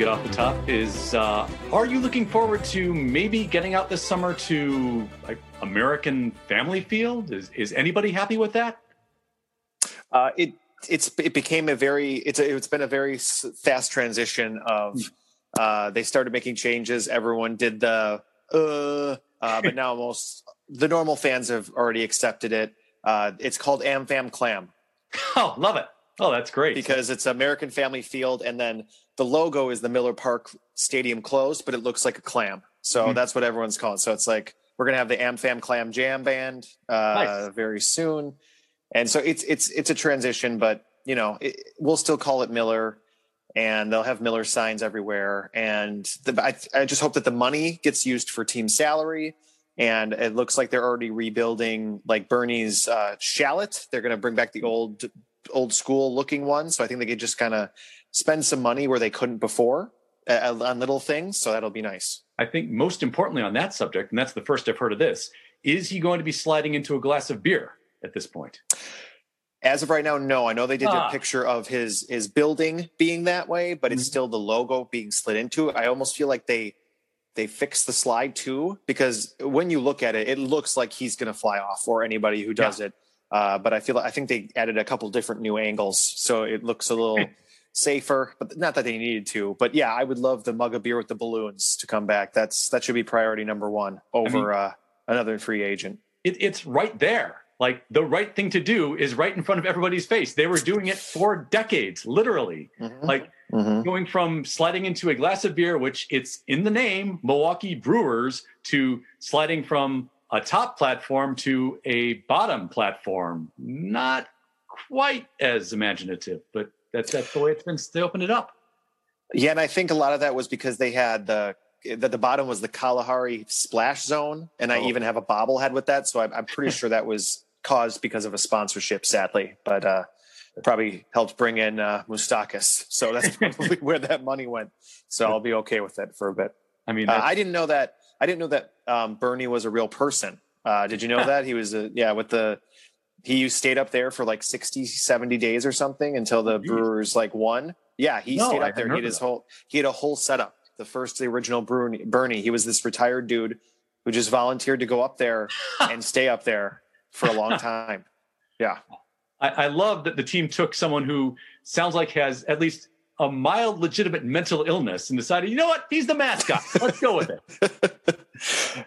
get off the top is uh, are you looking forward to maybe getting out this summer to like American Family Field? Is, is anybody happy with that? Uh, it it's it became a very it's a, it's been a very fast transition of hmm. uh, they started making changes. Everyone did the uh, uh, but now most the normal fans have already accepted it. Uh, it's called AmFam Clam. Oh, love it! Oh, that's great because it's American Family Field, and then the logo is the Miller Park Stadium closed, but it looks like a clam. So mm-hmm. that's what everyone's calling. So it's like we're gonna have the AmFam Clam Jam Band uh, nice. very soon, and so it's it's it's a transition, but you know it, we'll still call it Miller and they'll have Miller signs everywhere. And the, I, I, just hope that the money gets used for team salary. And it looks like they're already rebuilding like Bernie's uh, Chalet. They're going to bring back the old, old school looking one. So I think they could just kind of spend some money where they couldn't before uh, on little things. So that'll be nice. I think most importantly on that subject, and that's the first I've heard of this, is he going to be sliding into a glass of beer at this point? As of right now, no. I know they did ah. a picture of his his building being that way, but it's mm-hmm. still the logo being slid into it. I almost feel like they they fixed the slide too because when you look at it, it looks like he's going to fly off or anybody who does yeah. it. Uh, but I feel I think they added a couple different new angles, so it looks a little safer. But not that they needed to. But yeah, I would love the mug of beer with the balloons to come back. That's that should be priority number one over I mean, uh, another free agent. It, it's right there like the right thing to do is right in front of everybody's face. They were doing it for decades, literally. Mm-hmm. Like mm-hmm. going from sliding into a glass of beer, which it's in the name, Milwaukee Brewers, to sliding from a top platform to a bottom platform. Not quite as imaginative, but that's that's the way it's been. They opened it up. Yeah, and I think a lot of that was because they had the that the bottom was the Kalahari splash zone, and I oh. even have a bobblehead with that. So I'm, I'm pretty sure that was caused because of a sponsorship, sadly, but uh, probably helped bring in uh, Moustakas. So that's probably where that money went. So I'll be okay with it for a bit. I mean, uh, I didn't know that. I didn't know that um, Bernie was a real person. Uh, did you know that he was a yeah with the he stayed up there for like 60 70 days or something until the brewers like won yeah he no, stayed up there he had his whole he had a whole setup the first the original bernie, bernie he was this retired dude who just volunteered to go up there and stay up there for a long time. Yeah. I, I love that the team took someone who sounds like has at least a mild, legitimate mental illness and decided, you know what, he's the mascot. Let's go with it.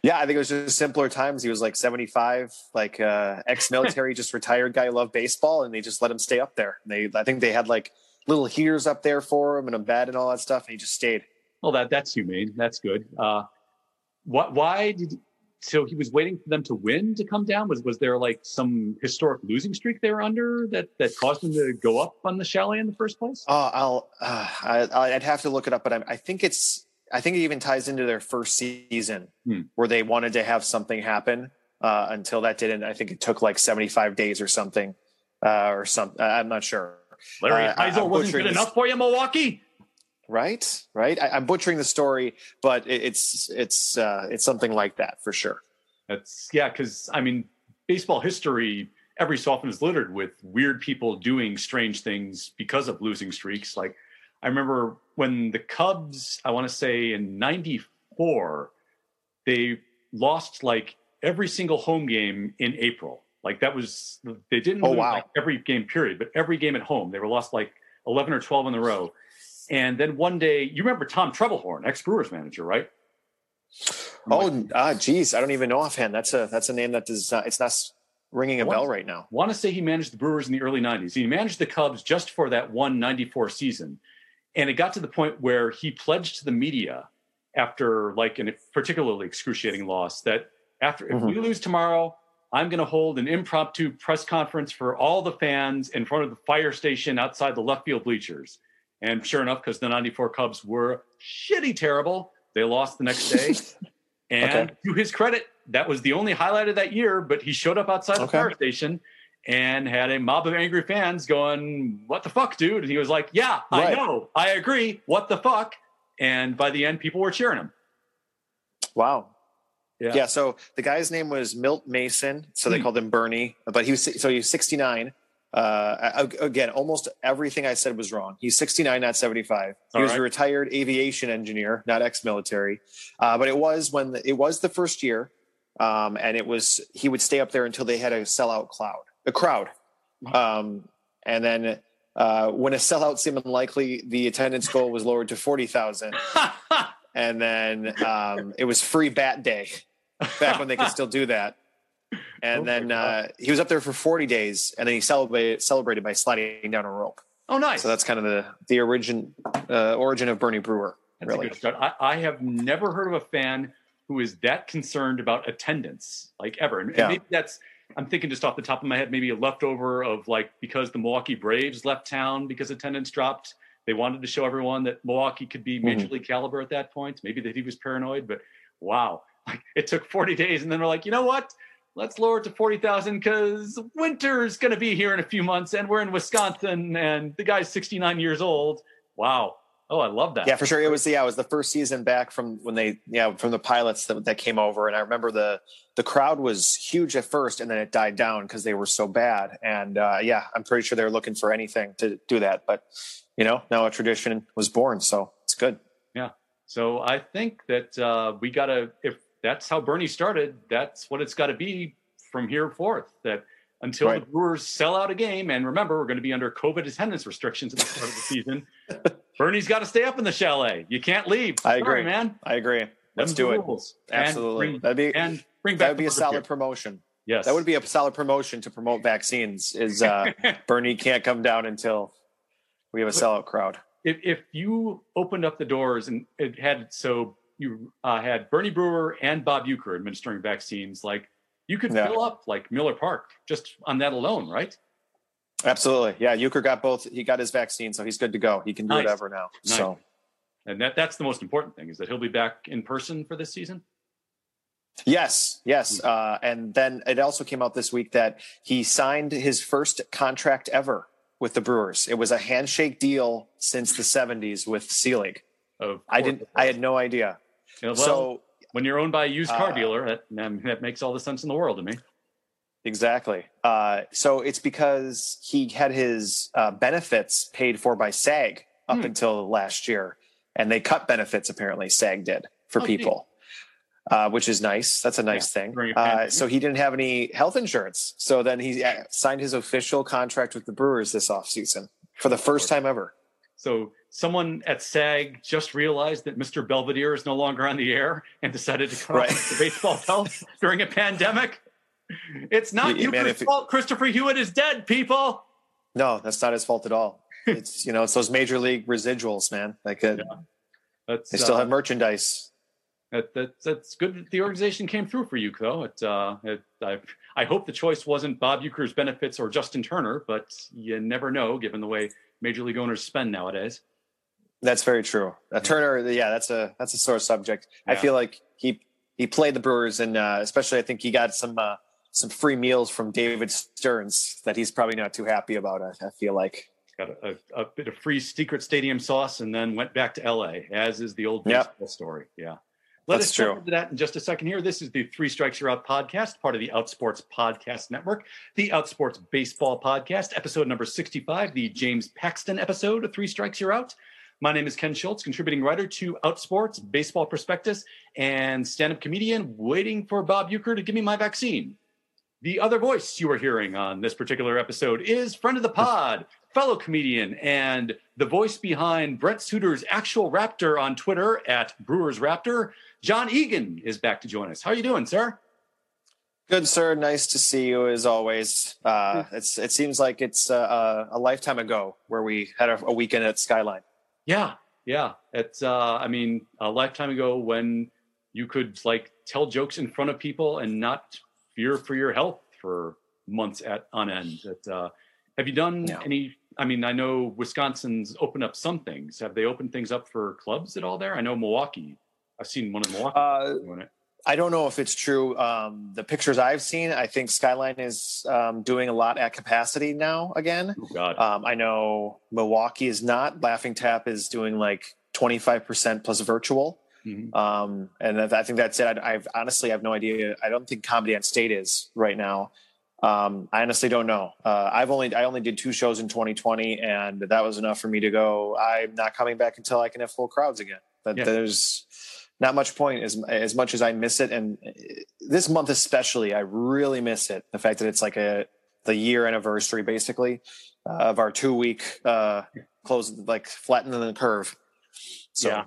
yeah, I think it was just simpler times. He was like 75, like uh, ex-military, just retired guy, loved baseball, and they just let him stay up there. they, I think they had like little heaters up there for him and a bed and all that stuff, and he just stayed. Well, that that's humane. That's good. Uh, what? Why did so he was waiting for them to win to come down. Was was there like some historic losing streak they were under that that caused them to go up on the chalet in the first place? Uh, I'll uh, I, would have to look it up, but I'm, I, think it's I think it even ties into their first season hmm. where they wanted to have something happen. Uh, until that didn't, I think it took like seventy five days or something, uh, or something. I'm not sure. Larry uh, Eisel wasn't good enough for you, Milwaukee right right I, am butchering the story but it, it's it's uh it's something like that for sure that's yeah because i mean baseball history every so often is littered with weird people doing strange things because of losing streaks like i remember when the cubs i want to say in 94 they lost like every single home game in april like that was they didn't oh, lose wow. like every game period but every game at home they were lost like 11 or 12 in a row and then one day, you remember Tom Trebelhorn, ex Brewers manager, right? Oh, ah, geez, I don't even know offhand. That's a that's a name that does not, it's not ringing a bell right now. Want to say he managed the Brewers in the early '90s. He managed the Cubs just for that one '94 season, and it got to the point where he pledged to the media after like a particularly excruciating loss that after mm-hmm. if we lose tomorrow, I'm going to hold an impromptu press conference for all the fans in front of the fire station outside the left field bleachers. And sure enough, because the 94 Cubs were shitty terrible, they lost the next day. and okay. to his credit, that was the only highlight of that year, but he showed up outside the fire station and had a mob of angry fans going, What the fuck, dude? And he was like, Yeah, right. I know. I agree. What the fuck? And by the end, people were cheering him. Wow. Yeah. yeah. So the guy's name was Milt Mason. So they hmm. called him Bernie, but he was so he was 69 Uh, again, almost everything I said was wrong. He's 69, not 75. He All was right. a retired aviation engineer, not ex-military. Uh, but it was when the, it was the first year, um, and it was he would stay up there until they had a sellout cloud, a crowd, um, and then uh, when a sellout seemed unlikely, the attendance goal was lowered to 40,000. and then um, it was free bat day back when they could still do that. And oh then uh, he was up there for 40 days and then he celebrated, celebrated by sliding down a rope. Oh, nice. So that's kind of the, the origin, uh, origin of Bernie Brewer. That's really. I, I, have never heard of a fan who is that concerned about attendance, like ever. And, yeah. maybe that's, I'm thinking just off the top of my head, maybe a leftover of like because the Milwaukee Braves left town because attendance dropped. They wanted to show everyone that Milwaukee could be major mm-hmm. league caliber at that point. Maybe that he was paranoid, but wow, like it took 40 days, and then we're like, you know what? Let's lower it to 40,000 because winter's going to be here in a few months, and we're in Wisconsin, and the guy's 69 years old. Wow, Oh, I love that. Yeah, for sure. It was yeah, it was the first season back from when they yeah from the pilots that, that came over, and I remember the the crowd was huge at first, and then it died down because they were so bad. And uh, yeah, I'm pretty sure they were looking for anything to do that, but you know now a tradition was born, so it's good. Yeah. So I think that uh, we got to if that's how Bernie started, that's what it's got to be from here forth. That until right. the Brewers sell out a game, and remember, we're going to be under COVID attendance restrictions at the start of the season. Bernie's got to stay up in the chalet. You can't leave. I agree, Sorry, man. I agree. Let's do rules. it. Absolutely. Bring, That'd be and bring back. That would be a solid here. promotion. Yes, that would be a solid promotion to promote vaccines. Is uh, Bernie can't come down until we have a sellout crowd. If if you opened up the doors and it had so you uh, had Bernie Brewer and Bob Uecker administering vaccines, like you could yeah. fill up like Miller Park just on that alone, right? Absolutely. Yeah. Uecker got both. He got his vaccine, so he's good to go. He can do nice. whatever now. Nice. So, and that, that's the most important thing is that he'll be back in person for this season. Yes, yes. Hmm. Uh, and then it also came out this week that he signed his first contract ever with the Brewers. It was a handshake deal since the 70s with Selig. I didn't. I had no idea. Well, so when you're owned by a used car uh, dealer, that, that makes all the sense in the world to me. Exactly. Uh, so it's because he had his uh, benefits paid for by SAG up hmm. until last year, and they cut benefits. Apparently, SAG did for oh, people, uh, which is nice. That's a nice yeah, thing. Uh, so he didn't have any health insurance. So then he uh, signed his official contract with the Brewers this offseason for the first time ever. So someone at SAG just realized that Mr. Belvedere is no longer on the air and decided to cut right. off the baseball health during a pandemic. It's not yeah, man, fault. Christopher Hewitt is dead, people. No, that's not his fault at all. It's you know, it's those major league residuals, man. Like uh, yeah. they still uh, have merchandise. That, that, that's good that the organization came through for you, though. It, uh, it, I, I hope the choice wasn't Bob Uecker's benefits or Justin Turner, but you never know given the way major league owners spend nowadays. That's very true. Uh, Turner, yeah, that's a that's a sore subject. Yeah. I feel like he he played the Brewers, and uh, especially I think he got some uh, some free meals from David Stearns that he's probably not too happy about. I, I feel like got a, a, a, bit of free secret stadium sauce and then went back to LA, as is the old baseball yep. story. Yeah. Let That's us jump into that in just a second here. This is the Three Strikes You're Out podcast, part of the Outsports Podcast Network, the Outsports Baseball Podcast, episode number 65, the James Paxton episode of Three Strikes You're Out. My name is Ken Schultz, contributing writer to Outsports, Baseball Prospectus, and stand up comedian, waiting for Bob Uecker to give me my vaccine. The other voice you are hearing on this particular episode is friend of the pod, fellow comedian, and the voice behind Brent Suter's actual Raptor on Twitter at Brewers Raptor. John Egan is back to join us. How are you doing, sir? Good, sir. Nice to see you as always. Uh, it's it seems like it's uh, a lifetime ago where we had a, a weekend at Skyline. Yeah, yeah. It's uh, I mean a lifetime ago when you could like tell jokes in front of people and not fear for your health for months at on end. That uh, have you done no. any? I mean, I know Wisconsin's opened up some things. Have they opened things up for clubs at all there? I know Milwaukee. I've seen one in Milwaukee uh, doing it. I don't know if it's true. Um, the pictures I've seen, I think Skyline is um, doing a lot at capacity now again. Oh God. Um, I know Milwaukee is not. Laughing Tap is doing like 25% plus virtual. Mm-hmm. Um, and I think that's it. I, have honestly I have no idea. I don't think Comedy on State is right now. Um, I honestly don't know. Uh, I've only I only did two shows in 2020, and that was enough for me to go. I'm not coming back until I can have full crowds again. That yeah. there's not much point as as much as I miss it, and this month especially, I really miss it. The fact that it's like a the year anniversary basically uh, of our two week uh, close, like flattening the curve. So. Yeah,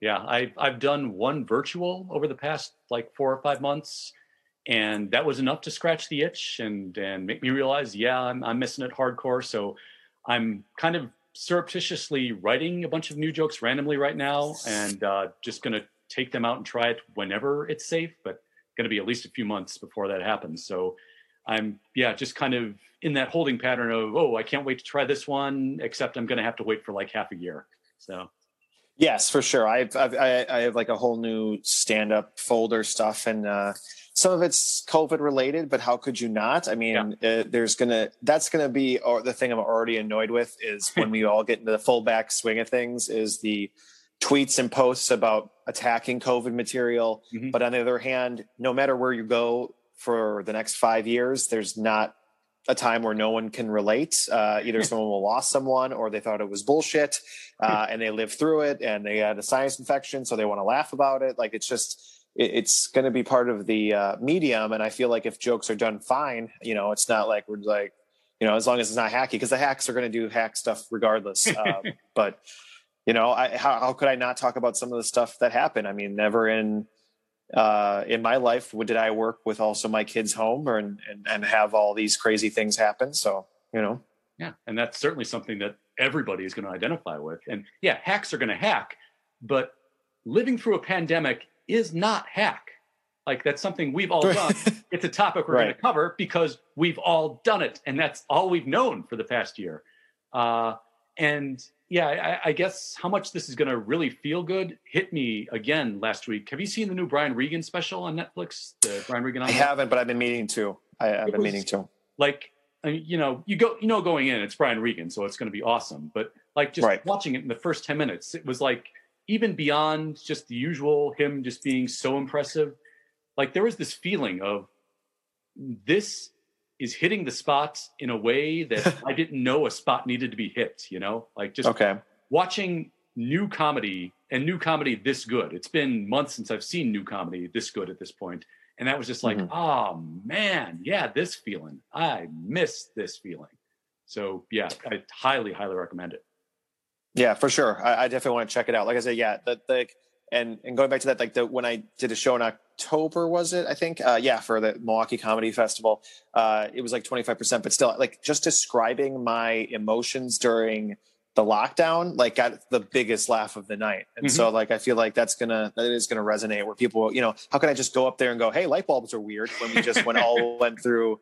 yeah. I I've done one virtual over the past like four or five months and that was enough to scratch the itch and and make me realize yeah i'm, I'm missing it hardcore so i'm kind of surreptitiously writing a bunch of new jokes randomly right now and uh, just to take them out and try it whenever it's safe but to be at least a few months before that happens so i'm yeah just kind of in that holding pattern of oh i can't wait to try this one except i'm to have to wait for like half a year so yes for sure i've, I've i have like a whole new stand-up folder stuff and uh some of it's COVID related, but how could you not? I mean, yeah. uh, there's gonna that's gonna be or the thing I'm already annoyed with is when we all get into the full back swing of things is the tweets and posts about attacking COVID material. Mm-hmm. But on the other hand, no matter where you go for the next five years, there's not a time where no one can relate. Uh, either someone will lost someone or they thought it was bullshit uh, and they lived through it and they had a sinus infection, so they want to laugh about it. Like it's just it's going to be part of the uh, medium. And I feel like if jokes are done fine, you know, it's not like we're like, you know, as long as it's not hacky, because the hacks are going to do hack stuff regardless. Um, but you know, I, how, how could I not talk about some of the stuff that happened? I mean, never in uh, in my life did I work with also my kids home or and, and and have all these crazy things happen. So you know, yeah, and that's certainly something that everybody is going to identify with. And yeah, hacks are going to hack, but living through a pandemic is not hack. Like that's something we've all done. it's a topic we're right. going to cover because we've all done it, and that's all we've known for the past year. Uh, and yeah, I, I, guess how much this is going to really feel good hit me again last week. Have you seen the new Brian Regan special on Netflix? The Brian Regan. I haven't, but I've been meaning to. I, have been meaning to. Like, you know, you go, you know, going in, it's Brian Regan, so it's going to be awesome. But like, just right. watching it in the first ten minutes, it was like even beyond just the usual him just being so impressive like there was this feeling of this is hitting the spots in a way that i didn't know a spot needed to be hit you know? Like just okay. watching new comedy and new comedy this good. It's been months since i've seen new comedy this good at this point. And that was just like mm-hmm. oh man yeah this feeling. I miss this feeling. So yeah i highly highly recommend it. Yeah, for sure. I, I, definitely want to check it out. Like I said, yeah, the, the and and going back to that, like the when I did a show in October, was it? I think, uh, yeah, for the Milwaukee Comedy Festival, uh, it was like twenty five percent, but still, like just describing my emotions during the lockdown, like got the biggest laugh of the night. And mm-hmm. so, like, I feel like that's gonna that is gonna resonate where people, you know, how can I just go up there and go, hey, light bulbs are weird when we just went all went through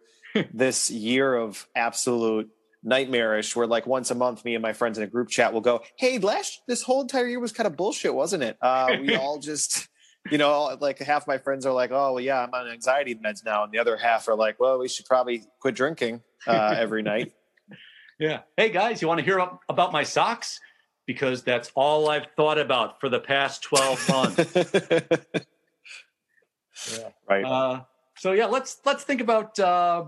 this year of absolute nightmarish where like once a month me and my friends in a group chat will go hey last this whole entire year was kind of bullshit wasn't it? Uh we all just you know like half my friends are like oh well yeah i'm on anxiety meds now and the other half are like well we should probably quit drinking uh every night. Yeah. Hey guys you want to hear about my socks? Because that's all i've thought about for the past 12 months. Yeah. Right. Uh so yeah let's let's think about uh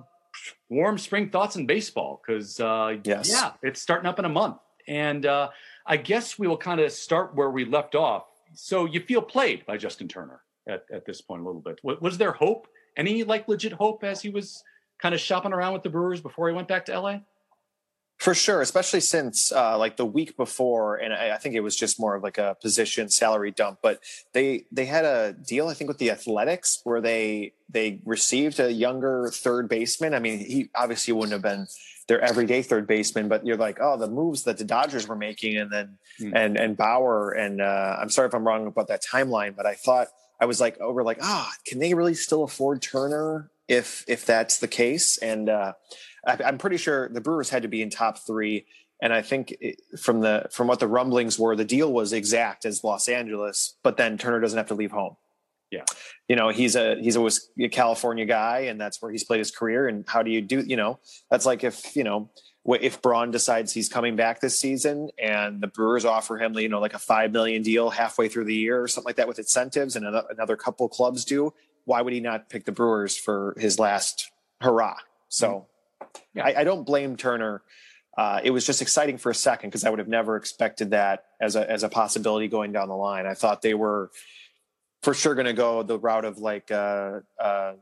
warm spring thoughts in baseball because uh, yes. yeah, it's starting up in a month, and uh, I guess we will kind of start where we left off. So you feel played by Justin Turner at, at this point a little bit. Was there hope? Any like legit hope as he was kind of shopping around with the Brewers before he went back to LA? For sure, especially since uh, like the week before, and I, I, think it was just more of like a position salary dump. But they they had a deal, I think, with the Athletics where they they received a younger third baseman. I mean, he obviously wouldn't have been their everyday third baseman, but you're like, oh, the moves that the Dodgers were making, and then mm. and and Bauer, and uh, I'm sorry if I'm wrong about that timeline, but I thought I was like over like, ah, oh, can they really still afford Turner if if that's the case? And uh, I'm pretty sure the Brewers had to be in top three. And I think it, from the from what the rumblings were, the deal was exact as Los Angeles, but then Turner doesn't have to leave home. Yeah, you know he's a he's a, a California guy, and that's where he's played his career. And how do you do? You know, that's like if you know if Braun decides he's coming back this season and the Brewers offer him, you know, like a five million deal halfway through the year or something like that with incentives, and another, another couple clubs do, why would he not pick the Brewers for his last hurrah? So mm-hmm. Yeah. I, I don't blame Turner. Uh, it was just exciting for a second because I would have never expected that as a as a possibility going down the line. I thought they were for sure going to go the route of like uh, uh,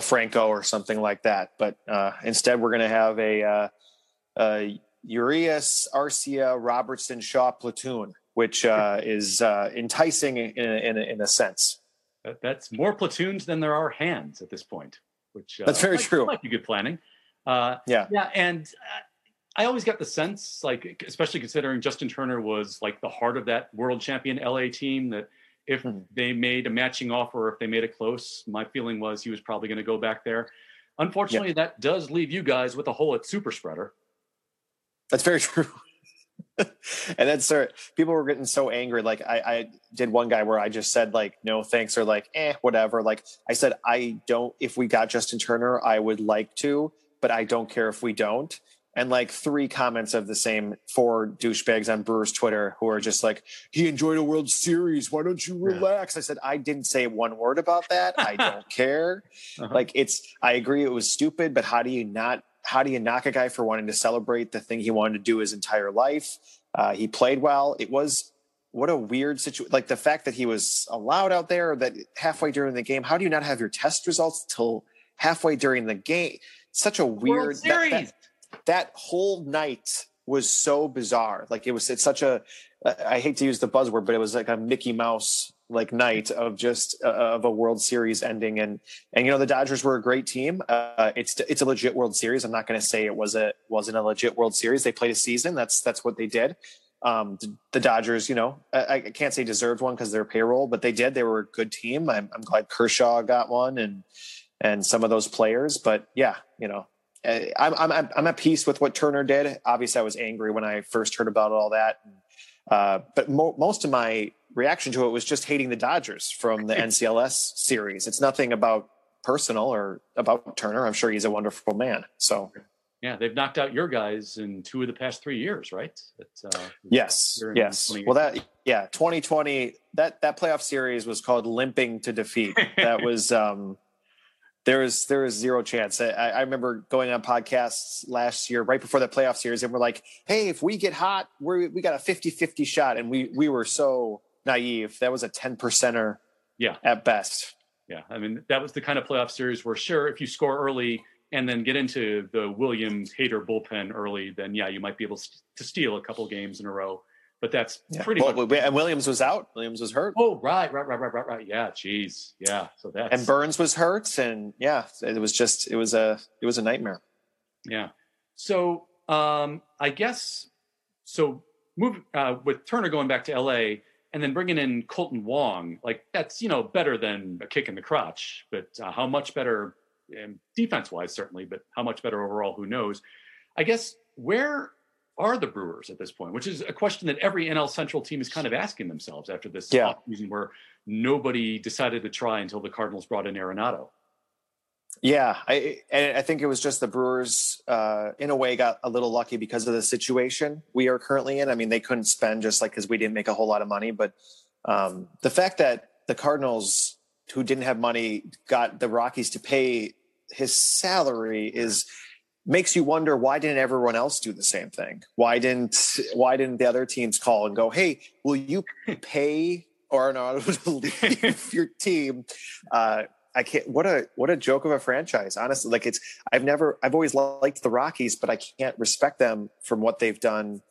Franco or something like that, but uh, instead we're going to have a, uh, a Urias, Arcia, Robertson, Shaw platoon, which uh, is uh, enticing in, in, in, a sense. That's more platoons than there are hands at this point. Which that's very true. Might be good planning. Yeah, yeah, and I always got the sense, like especially considering Justin Turner was like the heart of that world champion LA team, that if hmm. they made a matching offer, if they made it close, my feeling was he was probably going to go back there. Unfortunately, yep. that does leave you guys with a hole at super spreader. That's very true. and then sir people were getting so angry like I, I did one guy where i just said like no thanks or like eh whatever like i said i don't if we got justin turner i would like to but i don't care if we don't and like three comments of the same four douchebags on Brewers Twitter who are just like, he enjoyed a World Series. Why don't you relax? I said, I didn't say one word about that. I don't care. Uh-huh. Like it's, I agree it was stupid, but how do you not, how do you knock a guy for wanting to celebrate the thing he wanted to do his entire life? Uh, he played well. It was what a weird situation. Like the fact that he was allowed out there that halfway during the game, how do you not have your test results till halfway during the game? Such a weird World Series. That, that, that whole night was so bizarre. Like it was, it's such a, I hate to use the buzzword, but it was like a Mickey Mouse like night of just uh, of a World Series ending. And and you know the Dodgers were a great team. Uh, it's it's a legit World Series. I'm not going to say it was a wasn't a legit World Series. They played a season. That's that's what they did. Um, the Dodgers, you know, I, I can't say deserved one because they're payroll, but they did. They were a good team. I'm, I'm glad Kershaw got one and and some of those players. But yeah, you know, I'm, I'm, I'm at peace with what Turner did. Obviously, I was angry when I first heard about all that. Uh, but mo- most of my reaction to it was just hating the Dodgers from the NCLS series. It's nothing about personal or about Turner. I'm sure he's a wonderful man. So, yeah, they've knocked out your guys in two of the past three years, right? Uh, yes, yes. Well, that yeah, 2020 that that playoff series was called limping to defeat. That was um, there is there is zero chance. I, I, remember going on podcasts last year, right before the playoff series, and we're like, "Hey, if we get hot, we we got a 50-50 shot," and we we were so naive. That was a ten percenter, yeah, at best. Yeah, I mean that was the kind of playoff series where sure, if you score early and then get into the Williams Hader bullpen early, then yeah, you might be able to steal a couple games in a row but that's yeah. pretty well, much. And Williams was out. Williams was hurt. Oh, right, right, right, right, right, right. Yeah, jeez, yeah. So that and Burnes was hurt, and yeah, it was just it was a it was a nightmare. Yeah. So um, I guess so. Move uh, with Turner going back to L.A. and then bringing in Kolten Wong, like that's you know better than a kick in the crotch, but uh, how much better defense wise certainly, but how much better overall, who knows? I guess where are the Brewers at this point? Which is a question that every NL Central team is kind of asking themselves after this yeah. season where nobody decided to try until the Cardinals brought in Arenado. Yeah, I I think it was just the Brewers, uh, in a way, got a little lucky because of the situation we are currently in. I mean, they couldn't spend just like because we didn't make a whole lot of money, but um, the fact that the Cardinals, who didn't have money, got the Rockies to pay his salary is makes you wonder why didn't everyone else do the same thing? Why didn't why didn't the other teams call and go, "Hey, will you pay Arenado to leave your team?" Uh, I can't. What a what a joke of a franchise. Honestly, like it's. I've never. I've always liked the Rockies, but I can't respect them from what they've done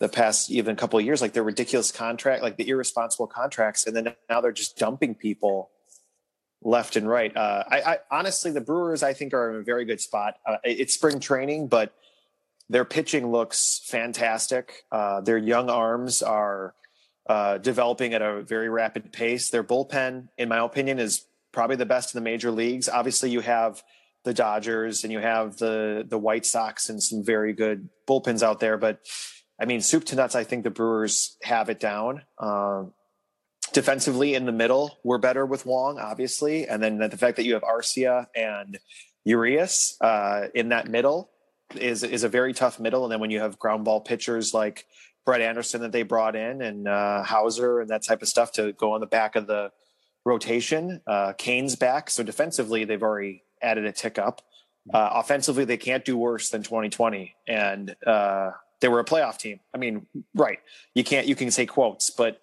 the past even couple of years. Like their ridiculous contract, like the irresponsible contracts, and then now they're just dumping people left and right. Uh, I, I, honestly, the Brewers, I think, are in a very good spot. Uh, it's spring training, but their pitching looks fantastic. Uh, their young arms are uh, developing at a very rapid pace. Their bullpen, in my opinion, is probably the best in the major leagues. Obviously, you have the Dodgers and you have the the White Sox and some very good bullpens out there, but I mean, soup to nuts. I think the Brewers have it down. Um, defensively in the middle, we're better with Wong, obviously. And then the fact that you have Arcia and Urias uh, in that middle is is a very tough middle. And then when you have ground ball pitchers like Brett Anderson that they brought in and uh, Houser and that type of stuff to go on the back of the rotation, uh, Cain's back. So defensively, they've already added a tick up. Uh, offensively, they can't do worse than 2020, and uh, they were a playoff team. I mean, right? You can't you can say quotes, but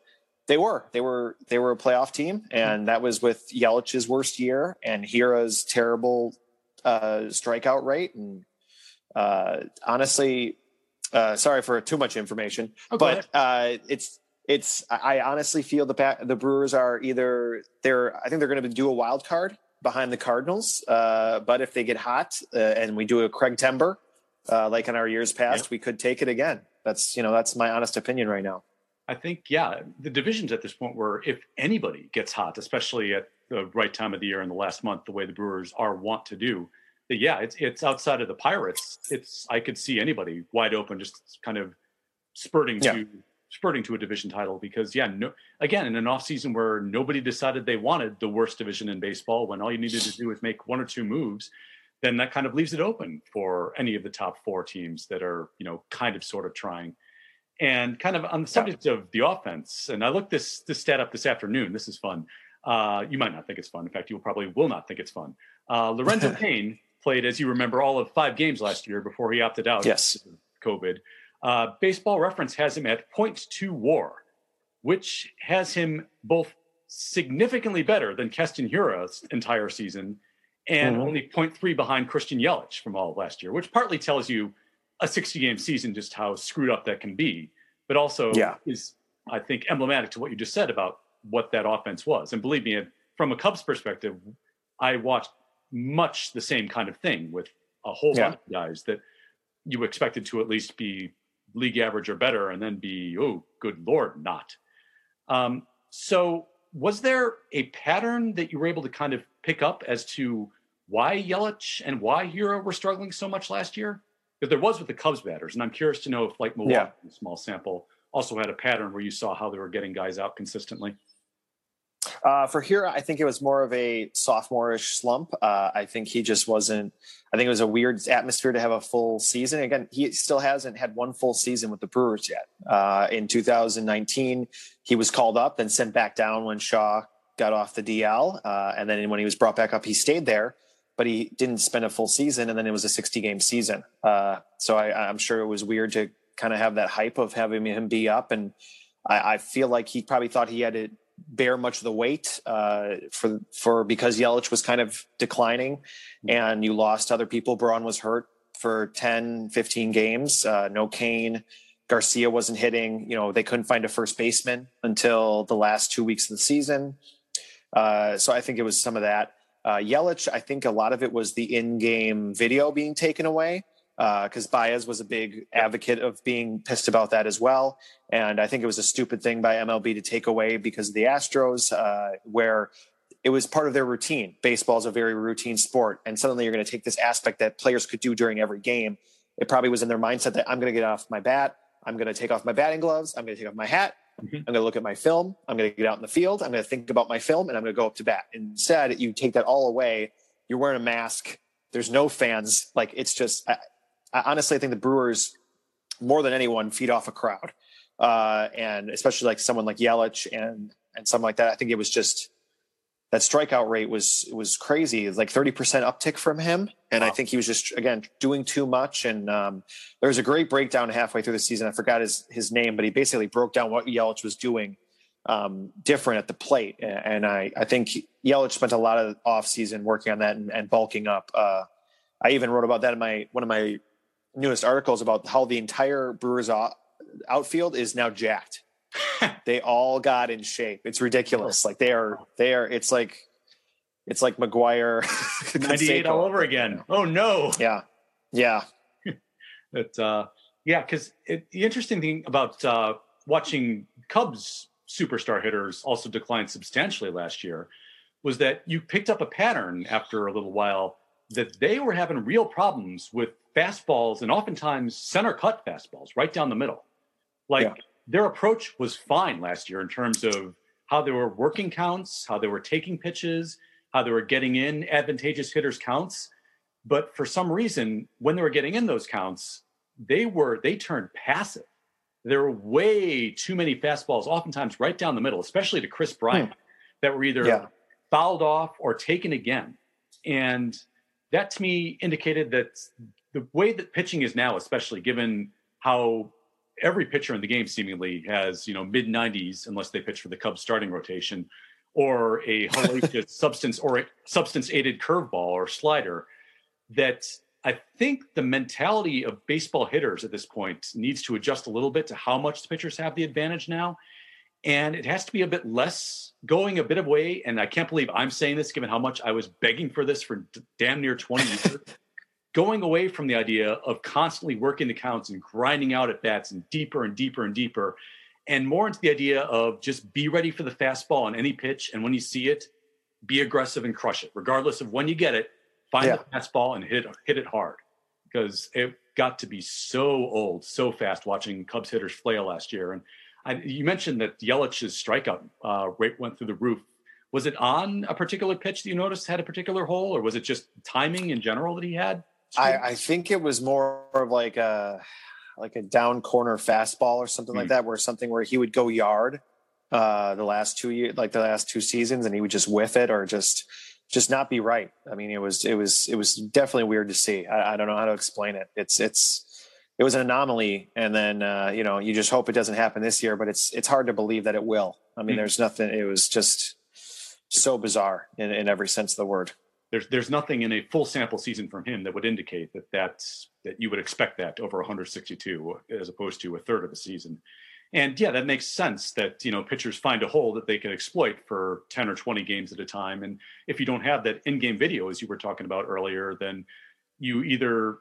they were they were they were a playoff team, and that was with Yelich's worst year and Hiura's terrible uh, strikeout rate. And uh, honestly, uh, sorry for too much information, oh, but uh, it's it's. I honestly feel the the Brewers are either they're. I think they're going to do a wild card behind the Cardinals. Uh, but if they get hot uh, and we do a Craig Timber, uh, like in our years past, we could take it again. That's you know that's my honest opinion right now. I think yeah, the divisions at this point where if anybody gets hot, especially at the right time of the year in the last month, the way the Brewers are want to do, yeah, it's it's outside of the Pirates. It's I could see anybody wide open, just kind of spurting yeah. to spurting to a division title because yeah, no again in an off season where nobody decided they wanted the worst division in baseball, when all you needed to do was make one or two moves, then that kind of leaves it open for any of the top four teams that are you know kind of sort of trying. And kind of on the subject yeah. of the offense, and I looked this this stat up this afternoon. This is fun. Uh, you might not think it's fun. In fact, you probably will not think it's fun. Uh, Lorenzo Cain played, as you remember, all of five games last year before he opted out. Yes. COVID. Uh, Baseball Reference has him at 0.2 WAR, which has him both significantly better than Keston Hiura's entire season and mm-hmm. only 0.3 behind Christian Yelich from all of last year, which partly tells you a 60 game season just how screwed up that can be, but also yeah. is, I think, emblematic to what you just said about what that offense was. And believe me, from a Cubs perspective, I watched much the same kind of thing with a whole yeah. lot of guys that you expected to at least be league average or better and then be, oh, good Lord, not. Um, so, was there a pattern that you were able to kind of pick up as to why Yelich and why Hiura were struggling so much last year? Because there was with the Cubs batters, and I'm curious to know if, like Milwaukee, yeah. small sample, also had a pattern where you saw how they were getting guys out consistently. Uh, for here, I think it was more of a sophomore-ish slump. Uh, I think he just wasn't. I think it was a weird atmosphere to have a full season. Again, he still hasn't had one full season with the Brewers yet. Uh, in 2019, he was called up and sent back down when Shaw got off the DL, uh, and then when he was brought back up, he stayed there, but he didn't spend a full season. And then it was a 60-game season. Uh, so I, I'm sure it was weird to kind of have that hype of having him be up and. I, I feel like he probably thought he had to bear much of the weight uh, for for because Yelich was kind of declining, mm-hmm. and you lost other people. Braun was hurt for 10, 15 games. Uh, no Cain. Garcia wasn't hitting. You know they couldn't find a first baseman until the last two weeks of the season. Uh, so I think it was some of that. Uh, Yelich, I think a lot of it was the in-game video being taken away because uh, Baez was a big advocate of being pissed about that as well. And I think it was a stupid thing by MLB to take away because of the Astros, uh, where it was part of their routine. Baseball is a very routine sport. And suddenly you're going to take this aspect that players could do during every game. It probably was in their mindset that I'm going to get off my bat. I'm going to take off my batting gloves. I'm going to take off my hat. Mm-hmm. I'm going to look at my film. I'm going to get out in the field. I'm going to think about my film and I'm going to go up to bat. Instead, you take that all away. You're wearing a mask. There's no fans. Like it's just, I honestly I think the Brewers more than anyone feed off a crowd, uh, and especially like someone like Yelich and and something like that. I think it was just that strikeout rate was was crazy. Was like thirty percent uptick from him, and wow. I think he was just again doing too much. And um, there was a great breakdown halfway through the season. I forgot his his name, but he basically broke down what Yelich was doing um, different at the plate. And I I think Yelich spent a lot of off season working on that and, and bulking up. Uh, I even wrote about that in my one of my newest articles about how the entire Brewers outfield is now jacked. they all got in shape. It's ridiculous. Like they are, they are. It's like, it's like McGwire, ninety eight all over again. Oh no. Yeah, yeah. But uh, yeah, because the interesting thing about uh, watching Cubs superstar hitters also decline substantially last year was that you picked up a pattern after a little while that they were having real problems with fastballs and oftentimes center cut fastballs right down the middle. Like yeah. Their approach was fine last year in terms of how they were working counts, how they were taking pitches, how they were getting in advantageous hitters counts. But for some reason, when they were getting in those counts, they were they turned passive. There were way too many fastballs, oftentimes right down the middle, especially to Kris Bryant, hmm. that were either yeah. fouled off or taken again. And that to me indicated that the way that pitching is now, especially given how every pitcher in the game seemingly has, you know, mid 90s, unless they pitch for the Cubs starting rotation, or a hellacious substance or substance aided curveball or slider, that I think the mentality of baseball hitters at this point needs to adjust a little bit to how much the pitchers have the advantage now. And it has to be a bit less going a bit of way. And I can't believe I'm saying this given how much I was begging for this for damn near 20 years. going away from the idea of constantly working the counts and grinding out at bats and deeper and deeper and deeper, and more into the idea of just be ready for the fastball on any pitch. And when you see it, be aggressive and crush it, regardless of when you get it Find yeah. the fastball and hit it, hit it hard because it got to be so old, so fast watching Cubs hitters flail last year. And I, you mentioned that Yelich's strikeout uh, rate went through the roof. Was it on a particular pitch that you noticed had a particular hole, or was it just timing in general that he had? I, I think it was more of like a like a down corner fastball or something mm like hmm. that, where something where he would go yard uh, the last two years, like the last two seasons, and he would just whiff it or just just not be right. I mean, it was it was it was definitely weird to see. I, I don't know how to explain it. It's it's it was an anomaly, and then uh, you know you just hope it doesn't happen this year. But it's it's hard to believe that it will. I mean, mm-hmm. there's nothing. It was just so bizarre in, in every sense of the word. There's there's nothing in a full sample season from him that would indicate that that's that you would expect that over 162 as opposed to a third of a season. And yeah, that makes sense that, you know, pitchers find a hole that they can exploit for 10 or 20 games at a time. And if you don't have that in-game video, as you were talking about earlier, then you either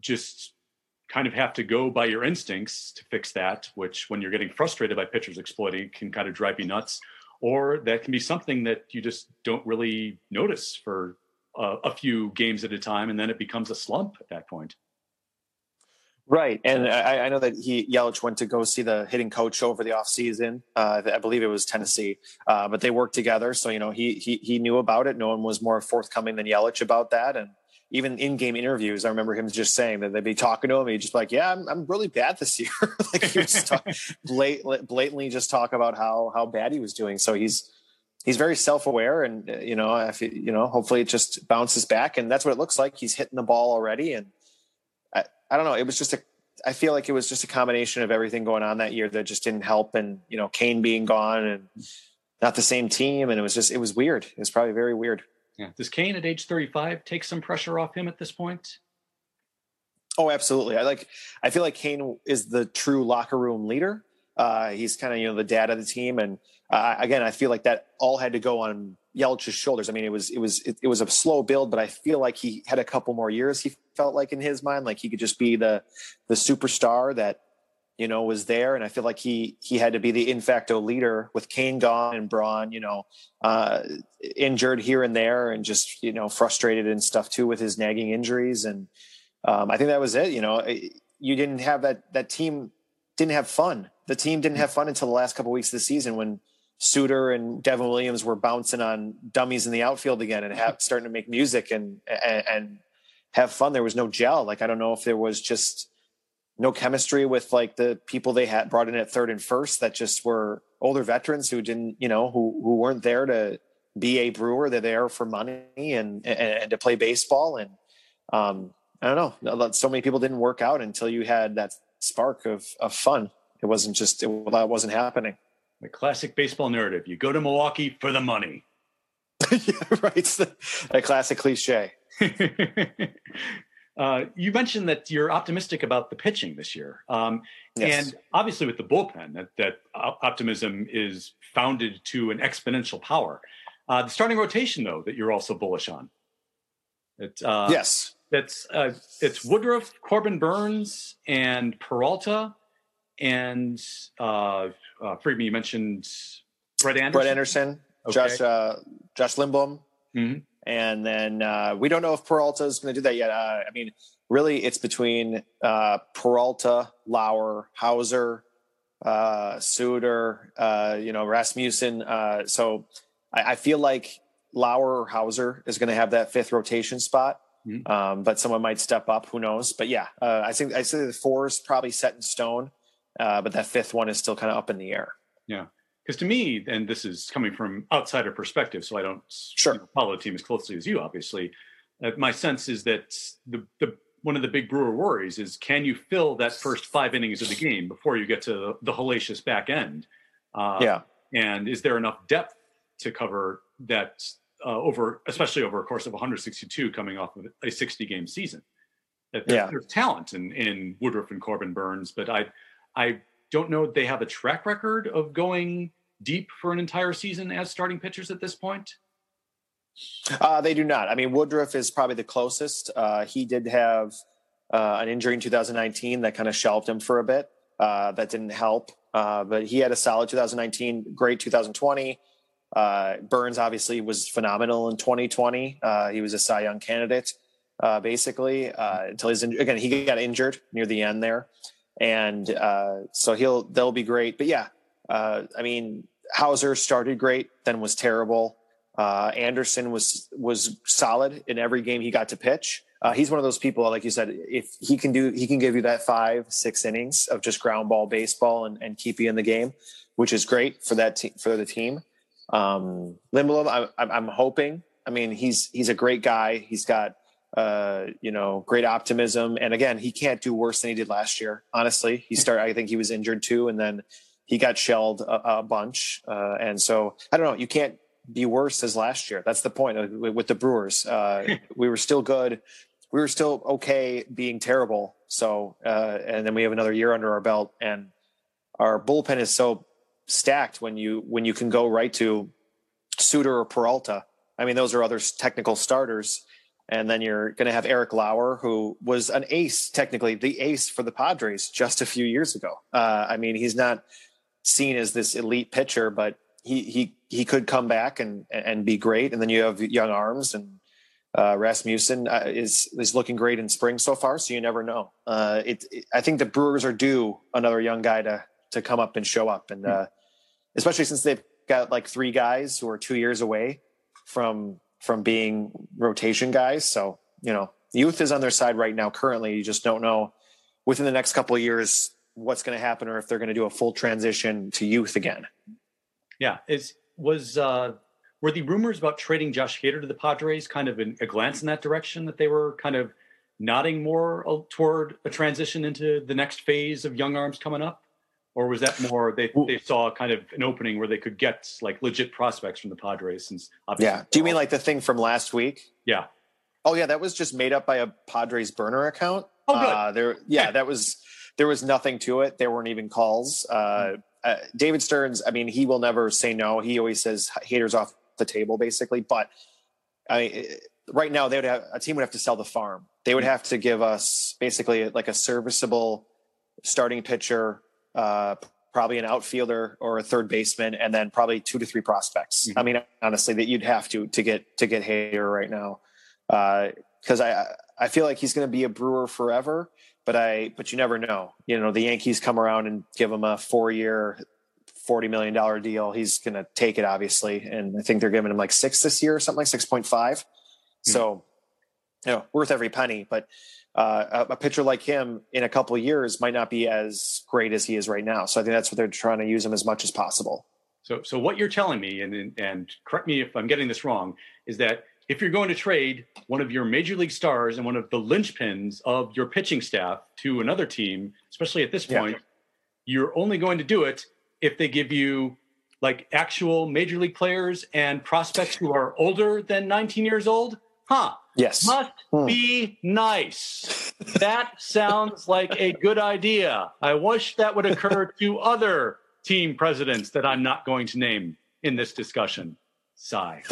just kind of have to go by your instincts to fix that, which when you're getting frustrated by pitchers exploiting can kind of drive you nuts. Or that can be something that you just don't really notice for a, a few games at a time. And then it becomes a slump at that point. Right, and I, I, know that he Yelich went to go see the hitting coach over the offseason. Uh, I believe it was Tennessee, uh, but they worked together. So you know he he he knew about it. No one was more forthcoming than Yelich about that, and even in game interviews, I remember him just saying that they'd be talking to him. He'd just be like, "Yeah, I'm, I'm really bad this year." like he was talk, blat- blatantly just talk about how how bad he was doing. So he's he's very self aware, and uh, you know, if you know, hopefully it just bounces back, and that's what it looks like. He's hitting the ball already, and I don't know. It was just a. I feel like it was just a combination of everything going on that year that just didn't help, and you know, Cain being gone and not the same team, and it was just it was weird. It was probably very weird. Yeah. Does Cain at age 35 take some pressure off him at this point? Oh, absolutely. I like. I feel like Cain is the true locker room leader. Uh, he's kind of you know the dad of the team, and uh, again, I feel like that all had to go on Yelich's shoulders. I mean, it was it was it, it, was a slow build, but I feel like he had a couple more years. He felt like in his mind, like he could just be the the superstar that you know was there, and I feel like he he had to be the in facto leader with Cain gone and Braun, you know, uh, injured here and there, and just you know frustrated and stuff too with his nagging injuries, and um, I think that was it. You know, you didn't have that that team didn't have fun. The team didn't have fun until the last couple of weeks of the season when Suter and Devin Williams were bouncing on dummies in the outfield again and have, starting to make music and, and, and have fun. There was no gel. Like I don't know if there was just no chemistry with like the people they had brought in at third and first that just were older veterans who didn't, you know, who who weren't there to be a brewer. They're there for money and and, and to play baseball. And um, I don't know. So many people didn't work out until you had that spark of of fun. It wasn't just it, that wasn't happening the classic baseball narrative. You go to Milwaukee for the money. yeah, right. It's the, a classic cliche. uh, you mentioned that you're optimistic about the pitching this year. Um, yes. And obviously, with the bullpen, that, that optimism is founded to an exponential power. Uh, the starting rotation, though, that you're also bullish on. It, uh, yes. That's uh, it's Woodruff, Corbin Burnes, and Peralta, and uh, uh, Friedman, you mentioned Brett Anderson. Brett Anderson, okay. Josh uh, Josh Lindblom, mm-hmm. and then uh, we don't know if Peralta is going to do that yet. Uh, I mean, really, it's between uh, Peralta, Lauer, Houser, uh, Suter, uh, you know, Rasmussen. Uh, so I, I feel like Lauer or Houser is going to have that fifth rotation spot. Mm-hmm. Um, but someone might step up. Who knows? But yeah, uh, I think I say the four is probably set in stone uh, but that fifth one is still kind of up in the air. Yeah, because to me, and this is coming from outsider perspective, so I don't sure. you know, follow the team as closely as you, obviously. Uh, my sense is that the, the one of the big Brewer worries is can you fill that first five innings of the game before you get to the hellacious back end? Uh, yeah. And is there enough depth to cover that uh, over, especially over a course of 162 coming off of a 60 game season? That there, yeah. There's talent in, in Woodruff and Corbin Burnes, but I, I don't know they have a track record of going deep for an entire season as starting pitchers at this point. Uh, they do not. I mean, Woodruff is probably the closest. Uh, he did have uh, an injury in 2019 that kind of shelved him for a bit. Uh, that didn't help, uh, but he had a solid 2019, great 2020. Uh, Burnes obviously was phenomenal in 2020. he was a Cy Young candidate, basically, until he's in, again he got injured near the end there, and so he'll they'll be great. But yeah, I mean, Houser started great, then was terrible. Uh, Anderson was was solid in every game he got to pitch. Uh, he's one of those people, like you said, if he can do, he can give you that five, six innings of just ground ball baseball and, and keep you in the game, which is great for that te- for the team. Um, I, I'm hoping. I mean, he's he's a great guy. He's got uh, you know great optimism, and again, he can't do worse than he did last year. Honestly, he started. I think he was injured too, and then he got shelled a, a bunch. Uh, and so I don't know. You can't be worse as last year. That's the point with the Brewers. Uh, we were still good. We were still okay being terrible. So, uh, and then we have another year under our belt, and our bullpen is so stacked when you when you can go right to Suter or Peralta. I mean, those are other technical starters. And then you're going to have Eric Lauer, who was an ace, technically the ace for the Padres just a few years ago. Uh, I mean, he's not seen as this elite pitcher, but he he he could come back and and be great. And then you have young arms and uh, Rasmussen uh, is is looking great in spring so far. So you never know. Uh, it, it, I think the Brewers are due another young guy to to come up and show up, and uh, especially since they've got like three guys who are two years away from from being rotation guys. So you know, youth is on their side right now. Currently, you just don't know within the next couple of years what's going to happen or if they're going to do a full transition to youth again. Yeah, is was uh, were the rumors about trading Josh Hader to the Padres kind of a glance in that direction that they were kind of nodding more uh, toward a transition into the next phase of young arms coming up? Or was that more they, they saw kind of an opening where they could get like legit prospects from the Padres? Since yeah, do you mean like the thing from last week? Yeah. Oh yeah, that was just made up by a Padres burner account. Oh good. Uh, there, yeah, that was there was nothing to it. There weren't even calls. Uh, uh, David Stearns, I mean, he will never say no. He always says Hader's off the table, basically. But I, right now, they would have a team would have to sell the farm. They would have to give us basically like a serviceable starting pitcher, uh, probably an outfielder or a third baseman, and then probably two to three prospects. Mm-hmm. I mean, honestly, that you'd have to to get to get Hader right now, because uh, I I feel like he's going to be a Brewer forever but I but you never know. You know, the Yankees come around and give him a four year, forty million dollar deal. He's going to take it, obviously, and I think they're giving him like six this year or something like six point five. Mm-hmm. So, you know, worth every penny. But uh, a, a, pitcher like him in a couple of years might not be as great as he is right now. So I think that's what they're trying to use him as much as possible. So, so what you're telling me, and and correct me if I'm getting this wrong, is that if you're going to trade one of your major league stars and one of the linchpins of your pitching staff to another team, especially at this point, yeah. you're only going to do it if they give you like actual major league players and prospects who are older than 19 years old? Huh. Yes. Must hmm. be nice. that sounds like a good idea. I wish that would occur to other team presidents that I'm not going to name in this discussion. Sigh.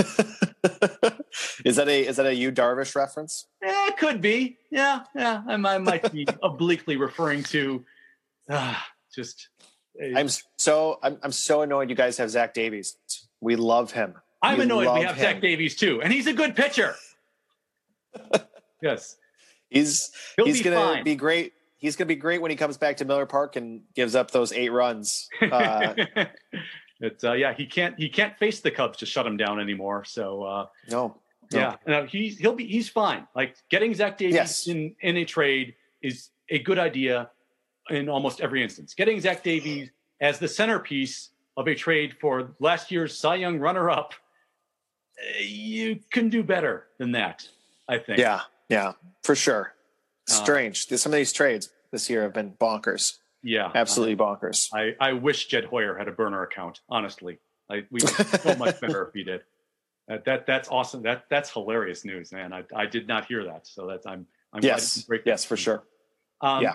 is that a is that a Yu Darvish reference? Yeah, it could be. Yeah, yeah. I, I might be obliquely referring to uh, just. i I'm so I'm I'm so annoyed. You guys have Zach Davies. We love him. I'm we annoyed we have him. Zach Davies too, and he's a good pitcher. Yes, he's He'll he's be gonna fine. be great. He's gonna be great when he comes back to Miller Park and gives up those eight runs. Uh, it's uh, yeah, he can't he can't face the Cubs to shut him down anymore. So uh, no, no. yeah, no, he's he'll be he's fine. Like getting Zach Davies yes. in in a trade is a good idea in almost every instance. Getting Zach Davies as the centerpiece of a trade for last year's Cy Young runner-up, eh, you can do better than that. I think. Yeah, yeah, for sure. Uh, Strange. Uh, Some of these trades this year have been bonkers. Yeah, absolutely bonkers. I, I wish Jed Hoyer had a burner account. Honestly, like we would so much better if he did. That, that that's awesome. That that's hilarious news, man. I, I did not hear that, so that's I'm I'm yes yes for sure. Um, yeah,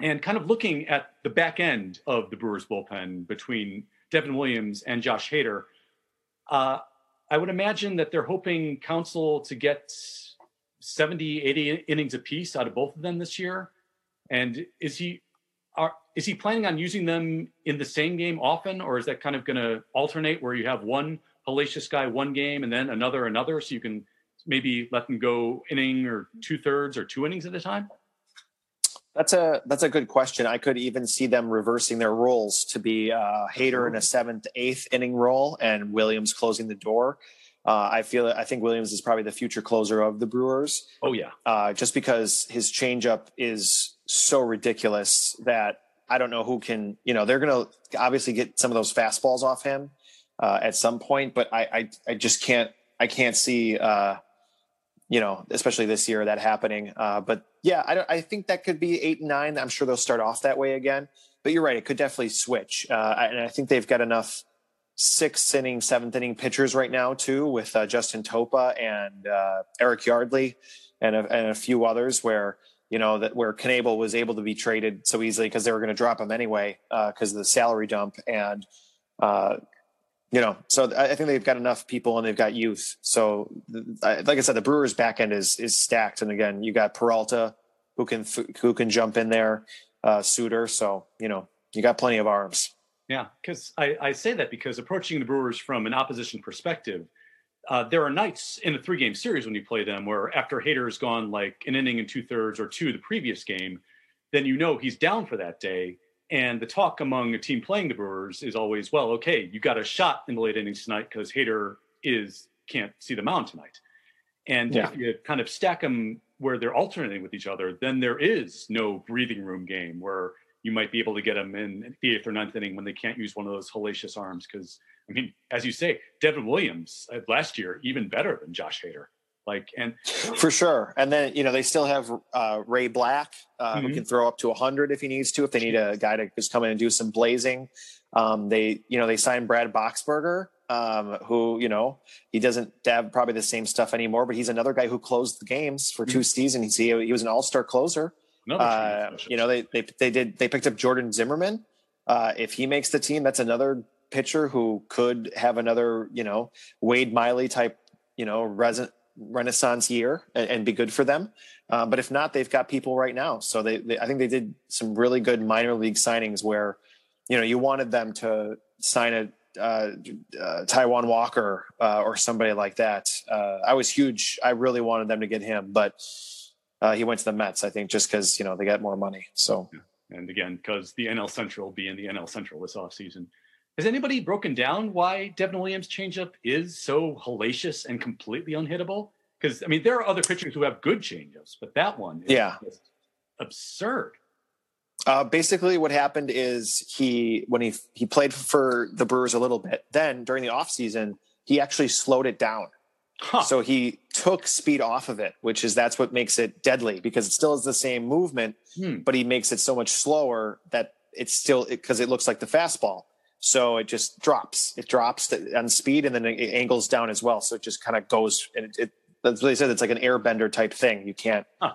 and kind of looking at the back end of the Brewers bullpen between Devin Williams and Josh Hader, uh, I would imagine that they're hoping Counsell to get 70, 80 innings apiece out of both of them this year. And is he are is he planning on using them in the same game often, or is that kind of going to alternate where you have one hellacious guy one game and then another another, so you can maybe let them go inning or two thirds or two innings at a time? That's a that's a good question. I could even see them reversing their roles to be uh, Hader in a seventh, eighth inning role, and Williams closing the door. Uh, I feel I think Williams is probably the future closer of the Brewers. Oh yeah, uh, just because his changeup is so ridiculous that I don't know who can. You know, they're going to obviously get some of those fastballs off him uh, at some point, but I, I I just can't I can't see uh, you know, especially this year that happening. Uh, but yeah, I, I, think that could be eight and nine. I'm sure they'll start off that way again. But you're right; it could definitely switch. Uh, and I think they've got enough sixth inning, seventh inning pitchers right now too, with uh, Justin Topa and uh, Eric Yardley, and a, and a few others where you know that where Knebel was able to be traded so easily because they were going to drop him anyway because uh, of the salary dump and uh, you know, so I think they've got enough people and they've got youth. So, like I said, the Brewers' back end is is stacked. And again, you got Peralta who can who can jump in there, uh, Suter. So you know, you got plenty of arms. Yeah, because I, I say that because approaching the Brewers from an opposition perspective, uh, there are nights in a three game series when you play them where after Hader's gone like an inning and two thirds or two the previous game, then you know he's down for that day and the talk among a team playing the Brewers is always, well, okay, you got a shot in the late innings tonight because Hader is can't see the mound tonight. And yeah. if you kind of stack them where they're alternating with each other, then there is no breathing room game where you might be able to get them in the eighth or ninth inning when they can't use one of those hellacious arms. Because I mean, as you say, Devin Williams uh, last year even better than Josh Hader. Like and for sure. And then you know they still have uh, Ray Black uh, mm-hmm. who can throw up to hundred if he needs to. If they need a guy to just come in and do some blazing, um, they you know they signed Brad Boxberger, um, who you know he doesn't have probably the same stuff anymore, but he's another guy who closed the games for 2 mm-hmm. seasons. He he was an all star closer. Uh, you know they they they did they picked up Jordan Zimmermann. Uh, if he makes the team, that's another pitcher who could have another you know Wade Miley type you know resin, renaissance year and, and be good for them. Uh, but if not, they've got people right now. So they, they, I think they did some really good minor league signings where, you know, you wanted them to sign a uh, uh, Taijuan Walker uh, or somebody like that. Uh, I was huge. I really wanted them to get him, but uh, he went to the Mets. I think just because you know they got more money. So, and again, because the NL Central being the NL Central this offseason. Has anybody broken down why Devin Williams' changeup is so hellacious and completely unhittable? Because I mean, there are other pitchers who have good changeups, but that one, yeah, absurd. Uh, basically, what happened is he when he he played for the Brewers a little bit. Then during the offseason, he actually slowed it down. Huh. So he took speed off of it, which is that's what makes it deadly because it still is the same movement, hmm. but he makes it so much slower that it's still because it, it looks like the fastball. So it just drops. It drops on speed and then it angles down as well. So it just kind of goes and it, it that's what they said. It's like an airbender type thing. You can't huh.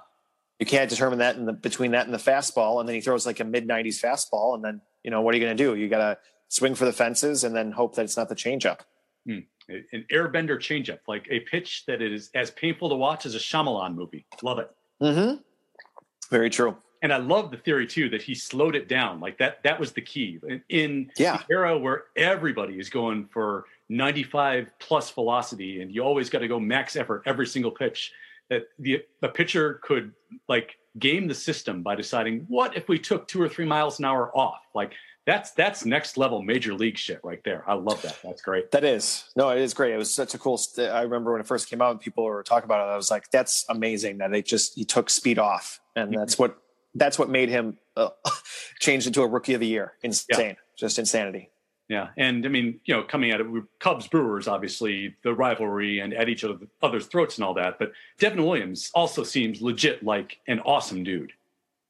you can't determine that in the between that and the fastball. And then he throws like a mid nineties fastball. And then, you know, what are you gonna do? You gotta swing for the fences and then hope that it's not the changeup. Hmm. An airbender changeup, like a pitch that is as painful to watch as a Shyamalan movie. Love it. Mm-hmm. Very true and I love the theory too that he slowed it down. Like that that was the key in yeah. the era where everybody is going for 95 plus velocity, and you always got to go max effort every single pitch. That the the pitcher could like game the system by deciding what if we took two or three miles an hour off. Like that's that's next level major league shit right there. I love that. That's great. That is no, it is great. It was such a cool. St- I remember when it first came out, and people were talking about it. I was like, that's amazing that they just he took speed off, and that's what that's what made him uh, changed into a rookie of the year. Insane, yeah. just insanity. Yeah, and I mean, you know, coming at it, Cubs Brewers, obviously the rivalry and at each other's throats and all that. But Devin Williams also seems legit like an awesome dude,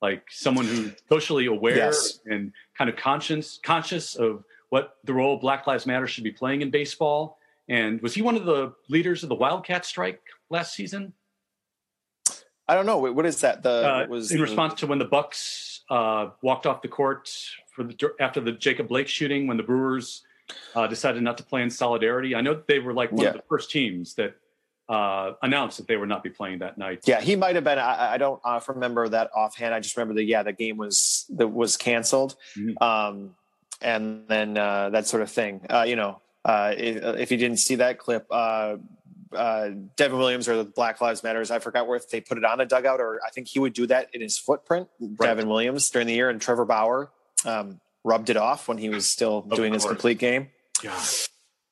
like someone who's socially aware yes. and kind of conscious conscious of what the role Black Lives Matter should be playing in baseball. And was he one of the leaders of the Wildcat strike last season? I don't know. What is that? The uh, was in the, response to when the Bucks uh, walked off the court for the after the Jacob Blake shooting, when the Brewers uh, decided not to play in solidarity. I know they were like one yeah. of the first teams that uh, announced that they would not be playing that night. Yeah, he might have been. I, I don't uh, remember that offhand. I just remember that. Yeah, the game was that was canceled, mm-hmm. um, and then uh, that sort of thing. you know, if, if, you didn't see that clip, uh, Devin Williams or the Black Lives Matters. I forgot where they put it on a dugout, or I think he would do that in his footprint. Right. Devin Williams during the year, and Trevor Bauer um, rubbed it off when he was still of doing course. his complete game. Yeah,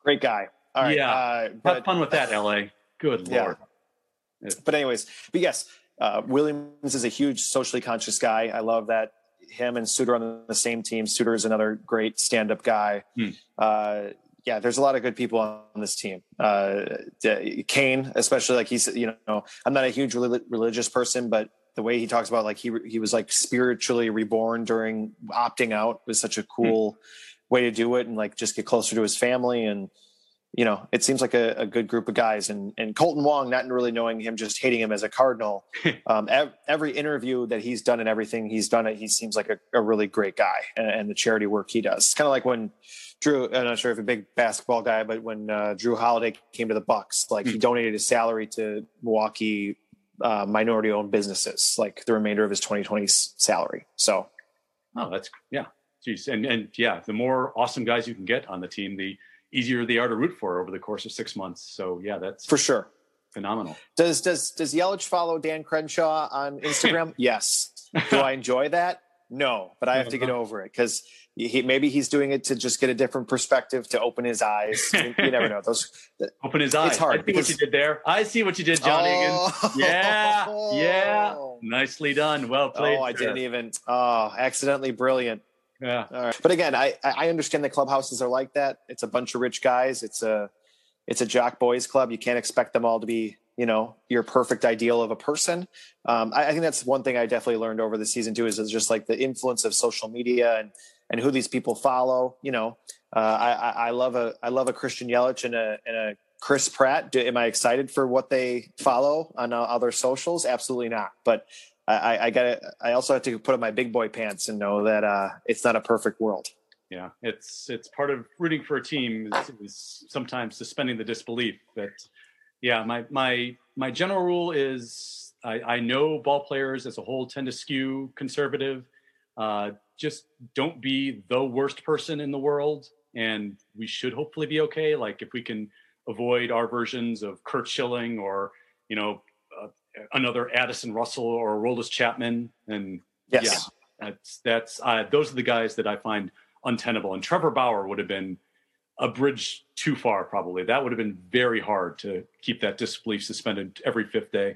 great guy. All right, yeah, uh, but, have fun with that, LA. Good lord. Yeah. But anyways, but yes, uh, Williams is a huge socially conscious guy. I love that him and Suter on the same team. Suter is another great stand-up guy. Hmm. Uh, yeah, there's a lot of good people on this team. Uh, Cain, especially like he's, you know, I'm not a huge religious person, but the way he talks about like he he was like spiritually reborn during opting out was such a cool mm-hmm. way to do it and like just get closer to his family and you know it seems like a, a, good group of guys and and Kolten Wong not really knowing him just hating him as a cardinal um, ev- every interview that he's done and everything he's done it he seems like a, a really great guy and, and the charity work he does it's kind of like when Jrue, I'm not sure if a big basketball guy, but when uh, Jrue Holiday came to the Bucks, like mm-hmm. he hmm. donated his salary to Milwaukee uh, minority-owned businesses, like the remainder of his 2020 salary. So, oh, that's yeah, Jeez. and and yeah, the more awesome guys you can get on the team, the easier they are to root for over the course of six months. So yeah, that's for sure phenomenal. Does does does Yelich follow Dan Crenshaw on Instagram? yes. Do I enjoy that? No, but I have to get uh-huh. over it because he, maybe he's doing it to just get a different perspective to open his eyes. you, never know. Those open his eyes. It's hard. I see because, what you did there. I see what you did, John oh, Yeah, yeah. Nicely done. Well oh, played. Oh, I sir. didn't even. Oh, accidentally brilliant. Yeah. All right. But again, I I understand the clubhouses are like that. It's a bunch of rich guys. It's a it's a jock boys club. You can't expect them all to be you know your perfect ideal of a person um, I, I, think that's one thing i definitely learned over the season too is, is just like the influence of social media and and who these people follow. You know, uh, I, I love a I love a Christian Yelich and a and a Chris Pratt. Do, am I excited for what they follow on uh, other socials? Absolutely not. But I, I got. I also have to put on my big boy pants and know that uh, it's not a perfect world. Yeah, it's it's part of rooting for a team is, is sometimes suspending the disbelief. But yeah, my my my general rule is I, I know ball players as a whole tend to skew conservative. Uh, just don't be the worst person in the world, and we should hopefully be okay. Like if we can avoid our versions of Curt Schilling or you know another Addison Russell or Aroldis Chapman, and yes. yeah, that's that's uh, those are the guys that I find untenable. And Trevor Bauer would have been a bridge too far, probably. That would have been very hard to keep that disbelief suspended every fifth day.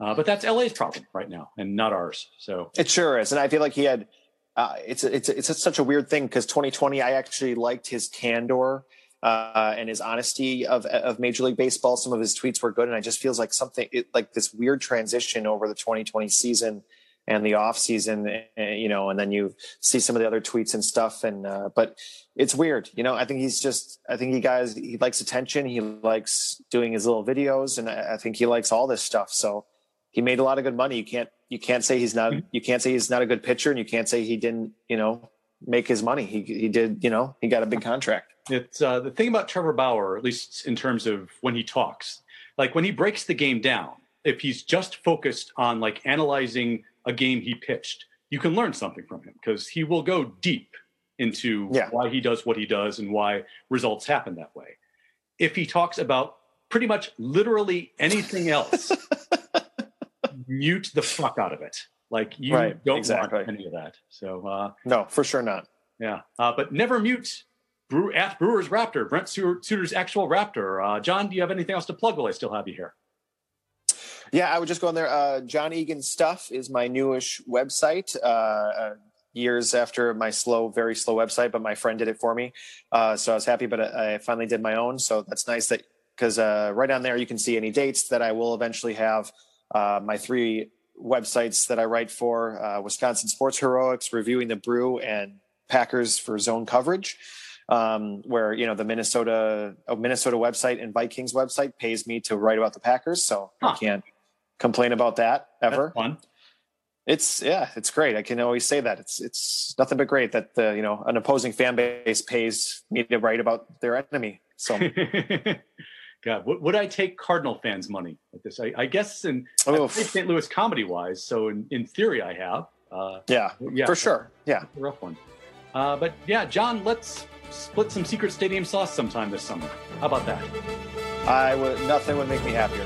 Uh, but that's LA's problem right now, and not ours. So it sure is, and I feel like he had uh, it's it's it's such a weird thing because 2020 I actually liked his candor uh, and his honesty of of Major League Baseball. Some of his tweets were good, and I just feels like something it, like this weird transition over the 2020 season and the off season, eh, you know, and then you see some of the other tweets and stuff. And uh, but it's weird, you know. I think he's just I think he guys he likes attention. He likes doing his little videos, and I think he likes all this stuff. So he made a lot of good money. You can't you can't say he's not mm-hmm. you can't say he's not a good pitcher, and you can't say he didn't you know make his money. He he did you know he got a big contract. It's uh, the thing about Trevor Bauer, at least in terms of when he talks, like when he breaks the game down. If he's just focused on like analyzing a game he pitched, you can learn something from him because he will go deep into yeah. why he does what he does and why results happen that way. If he talks about pretty much literally anything else mute the fuck out of it. Like you right, don't exactly. want any of that. So uh, no, for sure not. Yeah, uh, but never mute. Brew at Brewers Raptor, Brent Suter's actual Raptor. Uh, John, do you have anything else to plug? While I still have you here. Yeah, I would just go on there. Uh, John Egan Stuff is my newish website. Uh, uh, years after my slow, very slow website, but my friend did it for me. Uh, so I was happy, but I finally did my own. So that's nice that because uh, right on there you can see any dates that I will eventually have. Uh, my three websites that I write for uh, Wisconsin Sports Heroics, reviewing the brew, and Packers for zone coverage. Um, where you know the Minnesota oh, Minnesota website and Vikings website pays me to write about the Packers, so huh. I can't complain about that ever. It's yeah, it's great. I can always say that it's it's nothing but great that the you know an opposing fan base pays me to write about their enemy. So God, would I take Cardinal fans' money at this? I, I guess in St. Louis comedy wise, so in, in theory, I have. Uh, yeah, yeah, for sure. Yeah, rough one. Uh, but yeah, John, let's split some secret stadium sauce sometime this summer. How about that? I would. Nothing would make me happier.